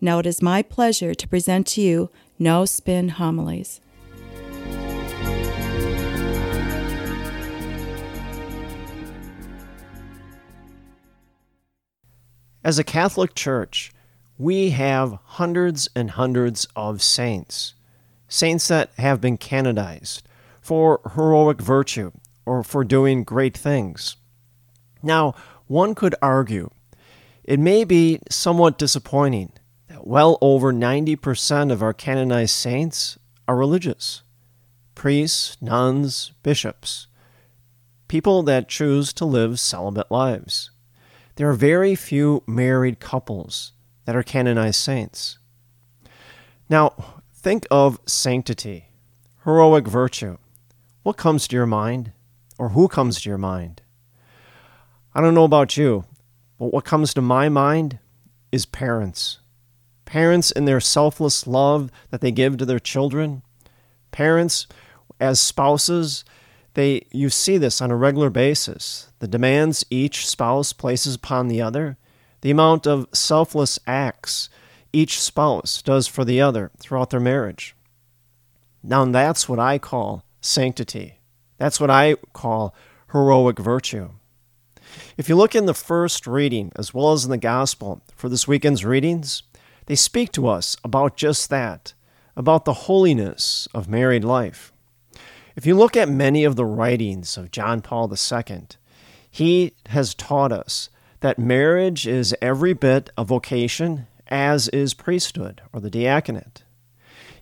Now it is my pleasure to present to you No Spin Homilies. As a Catholic Church, we have hundreds and hundreds of saints. Saints that have been canonized for heroic virtue or for doing great things. Now, one could argue it may be somewhat disappointing well over 90% of our canonized saints are religious priests, nuns, bishops, people that choose to live celibate lives. There are very few married couples that are canonized saints. Now, think of sanctity, heroic virtue. What comes to your mind? Or who comes to your mind? I don't know about you, but what comes to my mind is parents. Parents in their selfless love that they give to their children. Parents as spouses, they you see this on a regular basis. The demands each spouse places upon the other, the amount of selfless acts each spouse does for the other throughout their marriage. Now that's what I call sanctity. That's what I call heroic virtue. If you look in the first reading, as well as in the gospel for this weekend's readings, they speak to us about just that, about the holiness of married life. If you look at many of the writings of John Paul II, he has taught us that marriage is every bit a vocation as is priesthood or the diaconate.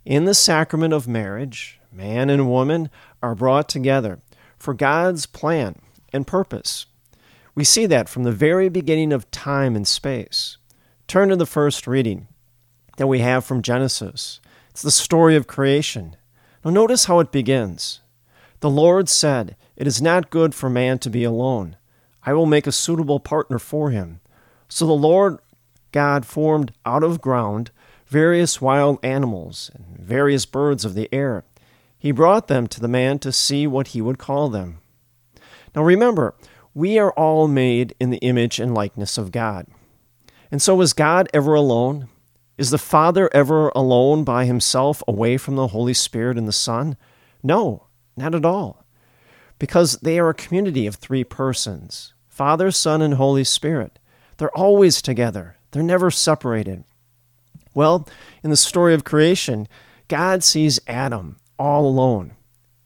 In the sacrament of marriage, man and woman are brought together for God's plan and purpose. We see that from the very beginning of time and space. Turn to the first reading that we have from Genesis. It's the story of creation. Now, notice how it begins. The Lord said, It is not good for man to be alone. I will make a suitable partner for him. So the Lord God formed out of ground various wild animals and various birds of the air. He brought them to the man to see what he would call them. Now remember, we are all made in the image and likeness of God. And so was God ever alone? Is the Father ever alone by himself away from the Holy Spirit and the Son? No, not at all. Because they are a community of three persons Father, Son, and Holy Spirit. They're always together, they're never separated. Well, in the story of creation, God sees Adam all alone.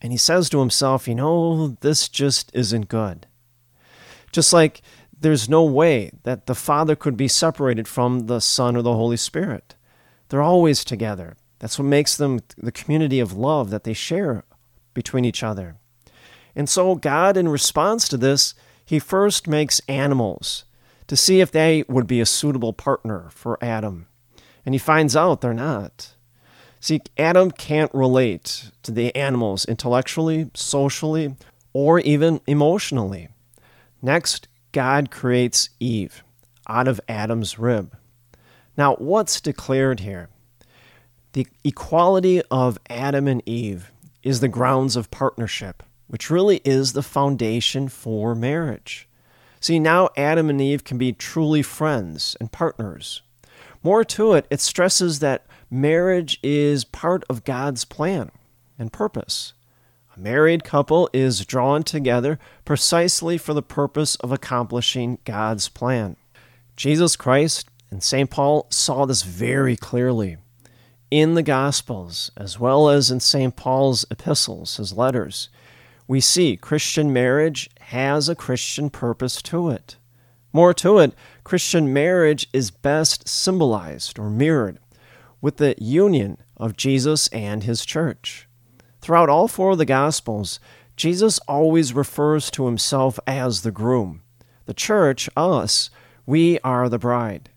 And he says to himself, You know, this just isn't good. Just like there's no way that the Father could be separated from the Son or the Holy Spirit. They're always together. That's what makes them the community of love that they share between each other. And so, God, in response to this, He first makes animals to see if they would be a suitable partner for Adam. And He finds out they're not. See, Adam can't relate to the animals intellectually, socially, or even emotionally. Next, God creates Eve out of Adam's rib. Now, what's declared here? The equality of Adam and Eve is the grounds of partnership, which really is the foundation for marriage. See, now Adam and Eve can be truly friends and partners. More to it, it stresses that marriage is part of God's plan and purpose. A married couple is drawn together precisely for the purpose of accomplishing God's plan. Jesus Christ and St. Paul saw this very clearly in the Gospels, as well as in St. Paul's epistles, his letters. We see Christian marriage has a Christian purpose to it. More to it, Christian marriage is best symbolized or mirrored with the union of Jesus and his church. Throughout all four of the Gospels, Jesus always refers to himself as the groom. The church, us, we are the bride.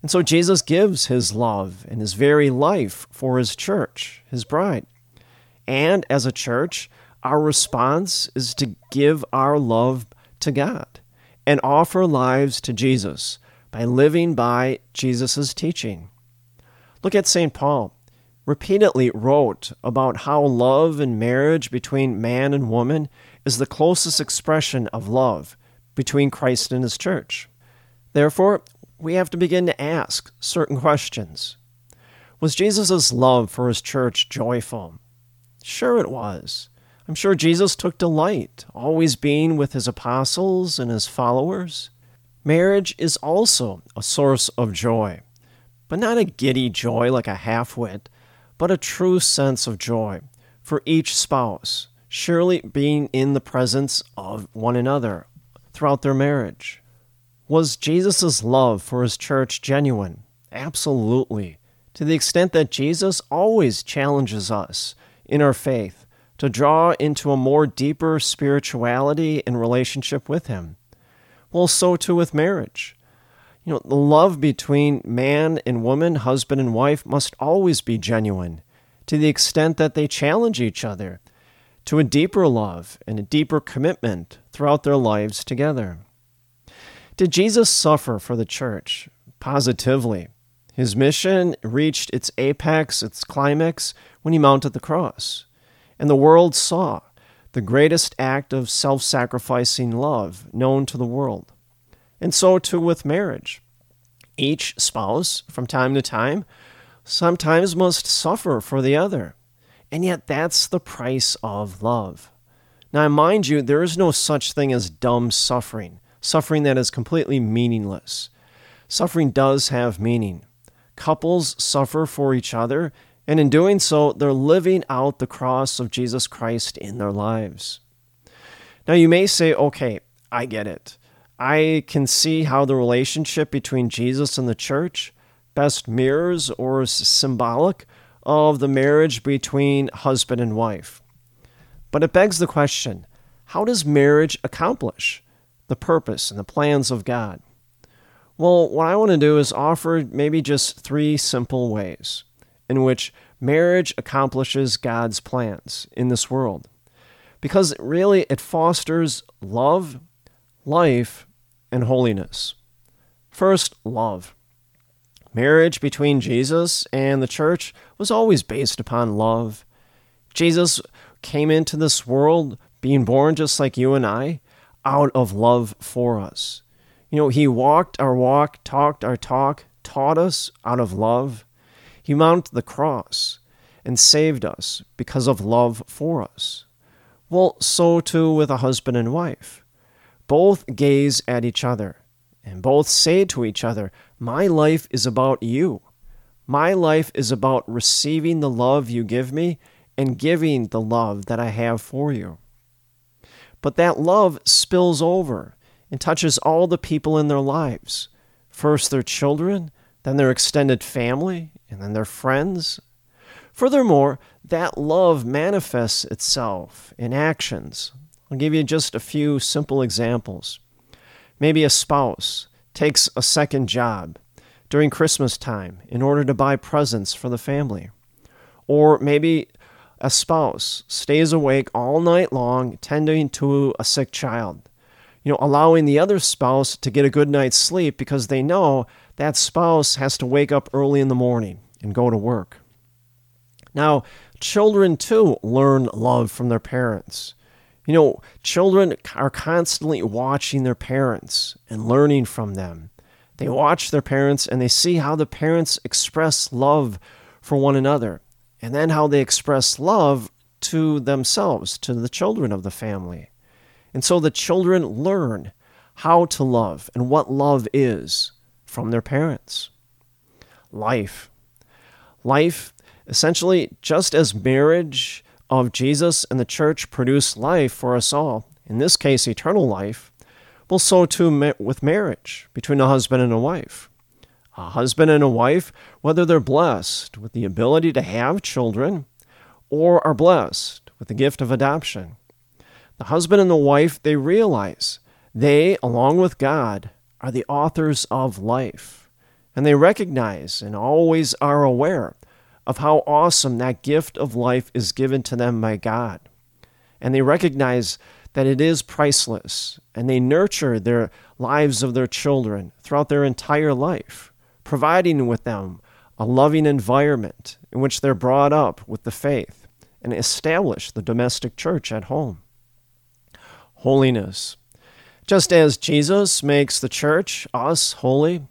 And so Jesus gives his love and his very life for his church, his bride. And as a church, our response is to give our love to God and offer lives to Jesus by living by Jesus' teaching. Look at St. Paul. Repeatedly wrote about how love and marriage between man and woman is the closest expression of love between Christ and his church. Therefore, we have to begin to ask certain questions. Was Jesus' love for his church joyful? Sure, it was. I'm sure Jesus took delight, always being with his apostles and his followers. Marriage is also a source of joy, but not a giddy joy like a half wit, but a true sense of joy for each spouse, surely being in the presence of one another throughout their marriage. Was Jesus' love for his church genuine? Absolutely. To the extent that Jesus always challenges us in our faith to draw into a more deeper spirituality and relationship with him. Well, so too with marriage. You know, the love between man and woman, husband and wife, must always be genuine to the extent that they challenge each other to a deeper love and a deeper commitment throughout their lives together. Did Jesus suffer for the church? Positively. His mission reached its apex, its climax, when he mounted the cross. And the world saw the greatest act of self sacrificing love known to the world. And so too with marriage. Each spouse, from time to time, sometimes must suffer for the other. And yet that's the price of love. Now, mind you, there is no such thing as dumb suffering suffering that is completely meaningless. Suffering does have meaning. Couples suffer for each other, and in doing so, they're living out the cross of Jesus Christ in their lives. Now, you may say, okay, I get it. I can see how the relationship between Jesus and the church best mirrors or is symbolic of the marriage between husband and wife. But it begs the question how does marriage accomplish the purpose and the plans of God? Well, what I want to do is offer maybe just three simple ways in which marriage accomplishes God's plans in this world. Because really, it fosters love, life, and holiness. First, love. Marriage between Jesus and the church was always based upon love. Jesus came into this world being born just like you and I, out of love for us. You know, He walked our walk, talked our talk, taught us out of love. He mounted the cross and saved us because of love for us. Well, so too with a husband and wife. Both gaze at each other and both say to each other, My life is about you. My life is about receiving the love you give me and giving the love that I have for you. But that love spills over and touches all the people in their lives first their children, then their extended family, and then their friends. Furthermore, that love manifests itself in actions. I'll give you just a few simple examples. Maybe a spouse takes a second job during Christmas time in order to buy presents for the family. Or maybe a spouse stays awake all night long tending to a sick child, you know, allowing the other spouse to get a good night's sleep because they know that spouse has to wake up early in the morning and go to work. Now, children too learn love from their parents. You know, children are constantly watching their parents and learning from them. They watch their parents and they see how the parents express love for one another and then how they express love to themselves, to the children of the family. And so the children learn how to love and what love is from their parents. Life. Life, essentially, just as marriage of Jesus and the church produce life for us all, in this case, eternal life, well, so too with marriage between a husband and a wife a husband and a wife, whether they're blessed with the ability to have children or are blessed with the gift of adoption. The husband and the wife, they realize they, along with God, are the authors of life. And they recognize and always are aware of how awesome that gift of life is given to them by God. And they recognize that it is priceless, and they nurture their lives of their children throughout their entire life, providing with them a loving environment in which they're brought up with the faith and establish the domestic church at home. Holiness. Just as Jesus makes the church, us, holy,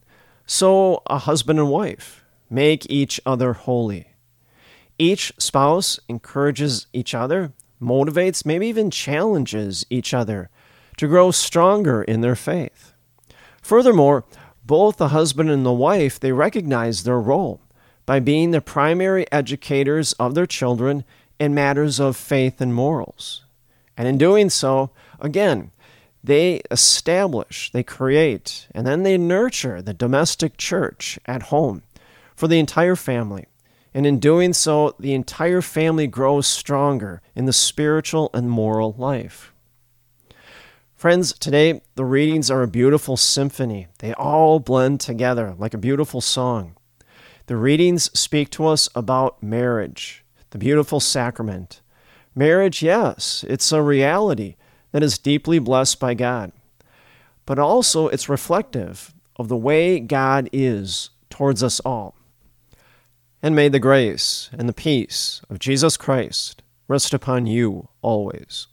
so a husband and wife make each other holy. Each spouse encourages each other motivates, maybe even challenges each other to grow stronger in their faith. Furthermore, both the husband and the wife, they recognize their role by being the primary educators of their children in matters of faith and morals. And in doing so, again, they establish, they create, and then they nurture the domestic church at home for the entire family and in doing so, the entire family grows stronger in the spiritual and moral life. Friends, today the readings are a beautiful symphony. They all blend together like a beautiful song. The readings speak to us about marriage, the beautiful sacrament. Marriage, yes, it's a reality that is deeply blessed by God, but also it's reflective of the way God is towards us all. And may the grace and the peace of Jesus Christ rest upon you always.